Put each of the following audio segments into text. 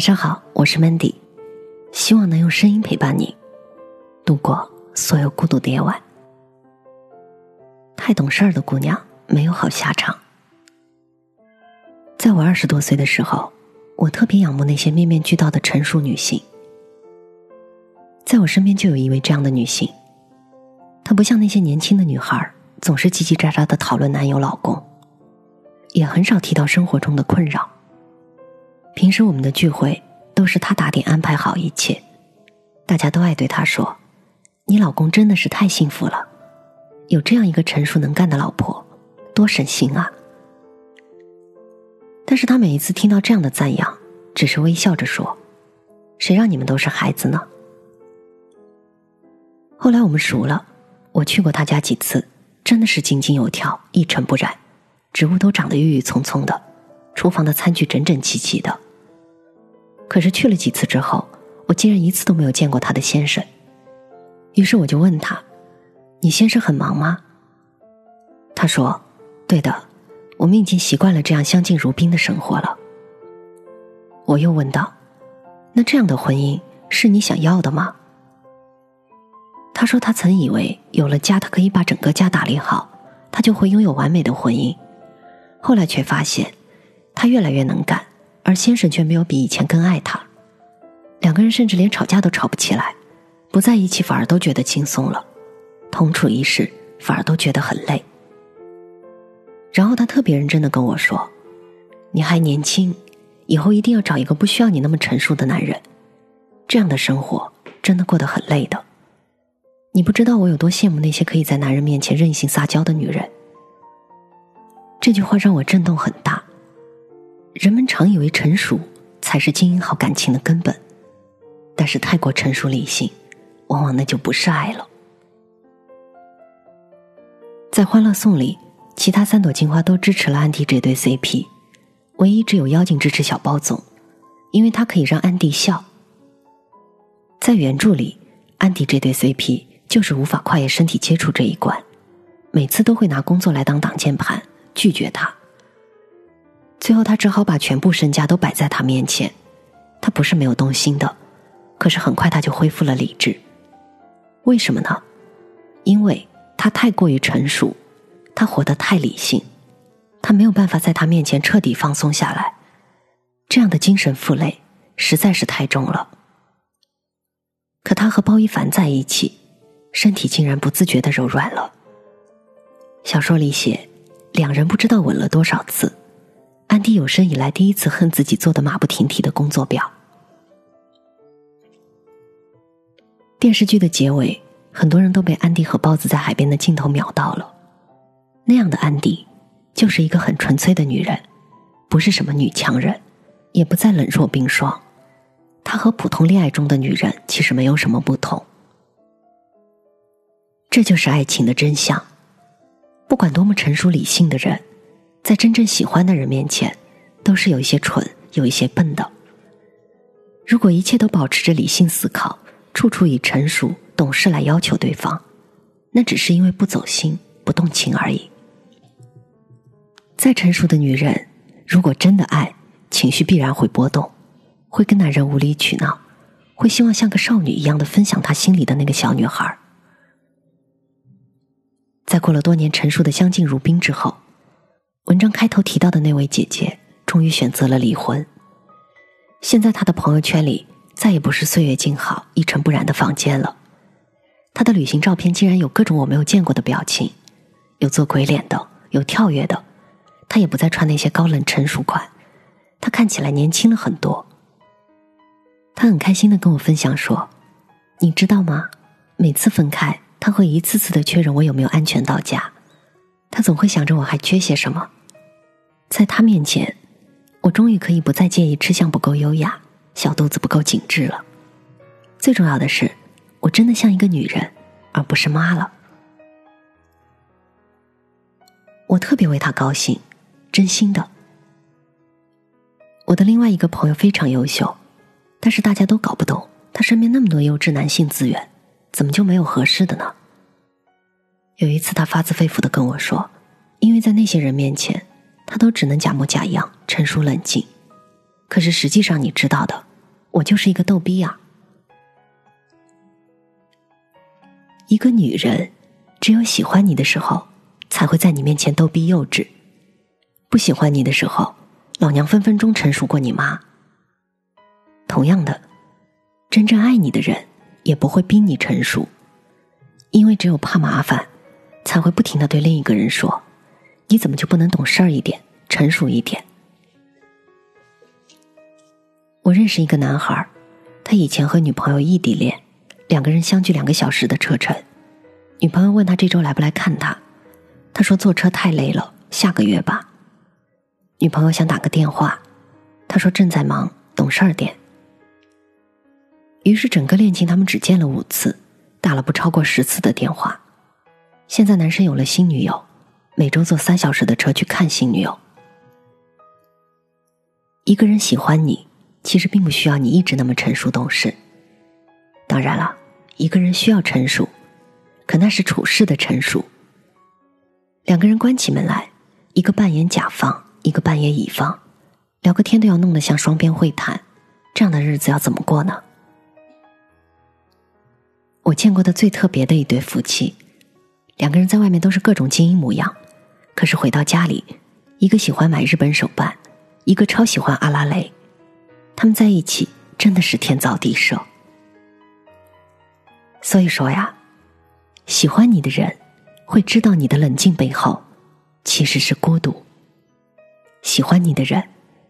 晚上好，我是 Mandy，希望能用声音陪伴你度过所有孤独的夜晚。太懂事儿的姑娘没有好下场。在我二十多岁的时候，我特别仰慕那些面面俱到的成熟女性。在我身边就有一位这样的女性，她不像那些年轻的女孩，总是叽叽喳喳的讨论男友老公，也很少提到生活中的困扰。平时我们的聚会都是他打点安排好一切，大家都爱对他说：“你老公真的是太幸福了，有这样一个成熟能干的老婆，多省心啊。”但是他每一次听到这样的赞扬，只是微笑着说：“谁让你们都是孩子呢？”后来我们熟了，我去过他家几次，真的是井井有条，一尘不染，植物都长得郁郁葱葱的。厨房的餐具整整齐齐的。可是去了几次之后，我竟然一次都没有见过他的先生。于是我就问他：“你先生很忙吗？”他说：“对的，我们已经习惯了这样相敬如宾的生活了。”我又问道：“那这样的婚姻是你想要的吗？”他说：“他曾以为有了家，他可以把整个家打理好，他就会拥有完美的婚姻。后来却发现。”他越来越能干，而先生却没有比以前更爱他。两个人甚至连吵架都吵不起来，不在一起反而都觉得轻松了，同处一室反而都觉得很累。然后他特别认真的跟我说：“你还年轻，以后一定要找一个不需要你那么成熟的男人，这样的生活真的过得很累的。你不知道我有多羡慕那些可以在男人面前任性撒娇的女人。”这句话让我震动很大。人们常以为成熟才是经营好感情的根本，但是太过成熟理性，往往那就不是爱了。在《欢乐颂》里，其他三朵金花都支持了安迪这对 CP，唯一只有妖精支持小包总，因为他可以让安迪笑。在原著里，安迪这对 CP 就是无法跨越身体接触这一关，每次都会拿工作来当挡箭牌，拒绝他。最后，他只好把全部身家都摆在他面前。他不是没有动心的，可是很快他就恢复了理智。为什么呢？因为他太过于成熟，他活得太理性，他没有办法在他面前彻底放松下来。这样的精神负累实在是太重了。可他和包一凡在一起，身体竟然不自觉的柔软了。小说里写，两人不知道吻了多少次。安迪有生以来第一次恨自己做的马不停蹄的工作表。电视剧的结尾，很多人都被安迪和包子在海边的镜头秒到了。那样的安迪，就是一个很纯粹的女人，不是什么女强人，也不再冷若冰霜。她和普通恋爱中的女人其实没有什么不同。这就是爱情的真相。不管多么成熟理性的人。在真正喜欢的人面前，都是有一些蠢，有一些笨的。如果一切都保持着理性思考，处处以成熟懂事来要求对方，那只是因为不走心、不动情而已。再成熟的女人，如果真的爱，情绪必然会波动，会跟男人无理取闹，会希望像个少女一样的分享她心里的那个小女孩。在过了多年成熟的相敬如宾之后。文章开头提到的那位姐姐，终于选择了离婚。现在她的朋友圈里再也不是岁月静好、一尘不染的房间了。她的旅行照片竟然有各种我没有见过的表情，有做鬼脸的，有跳跃的。她也不再穿那些高冷成熟款，她看起来年轻了很多。她很开心的跟我分享说：“你知道吗？每次分开，他会一次次的确认我有没有安全到家。”他总会想着我还缺些什么，在他面前，我终于可以不再介意吃相不够优雅、小肚子不够紧致了。最重要的是，我真的像一个女人，而不是妈了。我特别为他高兴，真心的。我的另外一个朋友非常优秀，但是大家都搞不懂，他身边那么多优质男性资源，怎么就没有合适的呢？有一次，他发自肺腑的跟我说：“因为在那些人面前，他都只能假模假样、成熟冷静。可是实际上，你知道的，我就是一个逗逼呀。一个女人，只有喜欢你的时候，才会在你面前逗逼幼稚；不喜欢你的时候，老娘分分钟成熟过你妈。同样的，真正爱你的人，也不会逼你成熟，因为只有怕麻烦，才会不停的对另一个人说：“你怎么就不能懂事儿一点，成熟一点？”我认识一个男孩，他以前和女朋友异地恋。两个人相距两个小时的车程，女朋友问他这周来不来看他，他说坐车太累了，下个月吧。女朋友想打个电话，他说正在忙，懂事儿点。于是整个恋情他们只见了五次，打了不超过十次的电话。现在男生有了新女友，每周坐三小时的车去看新女友。一个人喜欢你，其实并不需要你一直那么成熟懂事。当然了。一个人需要成熟，可那是处事的成熟。两个人关起门来，一个扮演甲方，一个扮演乙方，聊个天都要弄得像双边会谈，这样的日子要怎么过呢？我见过的最特别的一对夫妻，两个人在外面都是各种精英模样，可是回到家里，一个喜欢买日本手办，一个超喜欢阿拉蕾，他们在一起真的是天造地设。所以说呀，喜欢你的人会知道你的冷静背后其实是孤独；喜欢你的人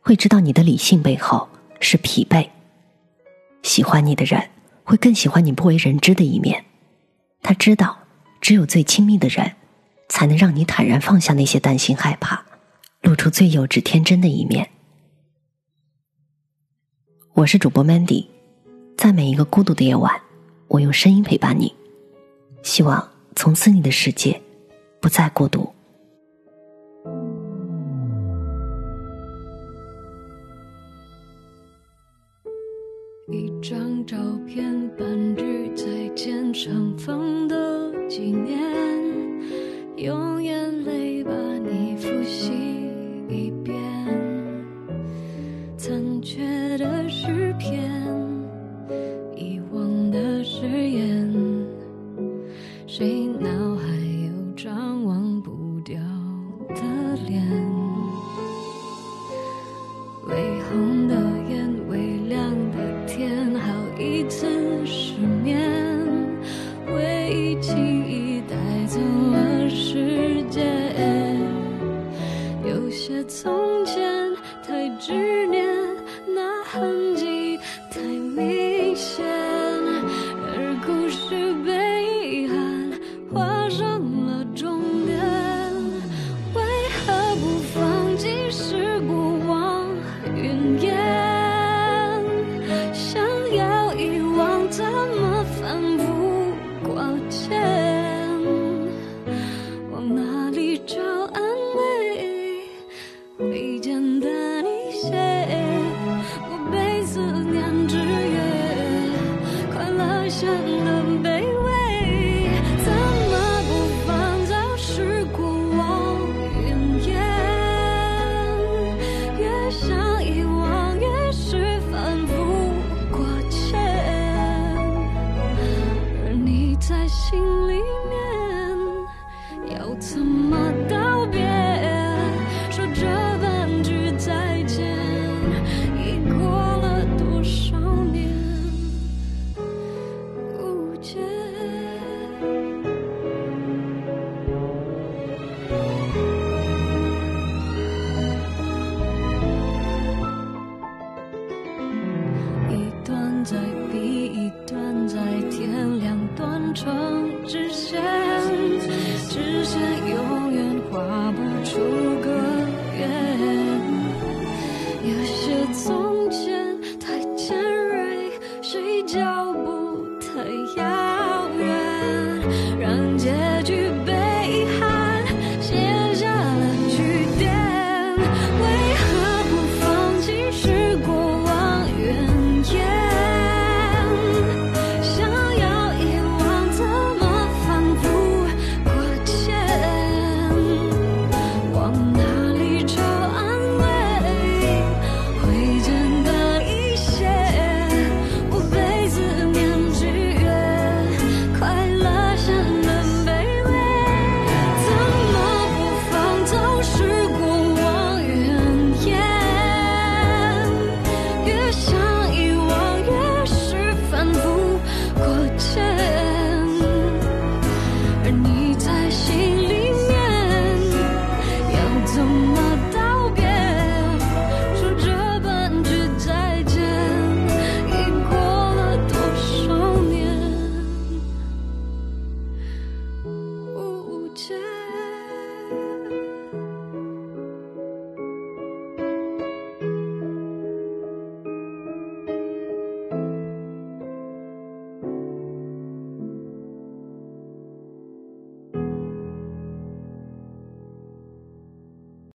会知道你的理性背后是疲惫；喜欢你的人会更喜欢你不为人知的一面。他知道，只有最亲密的人才能让你坦然放下那些担心害怕，露出最幼稚天真的一面。我是主播 Mandy，在每一个孤独的夜晚。我用声音陪伴你，希望从此你的世界不再孤独。一张照片，半句再见，相逢的纪念，用眼泪把你复习。真的卑微怎么不放早是过往云烟越想遗忘越是反复挂牵而你在心里面要怎么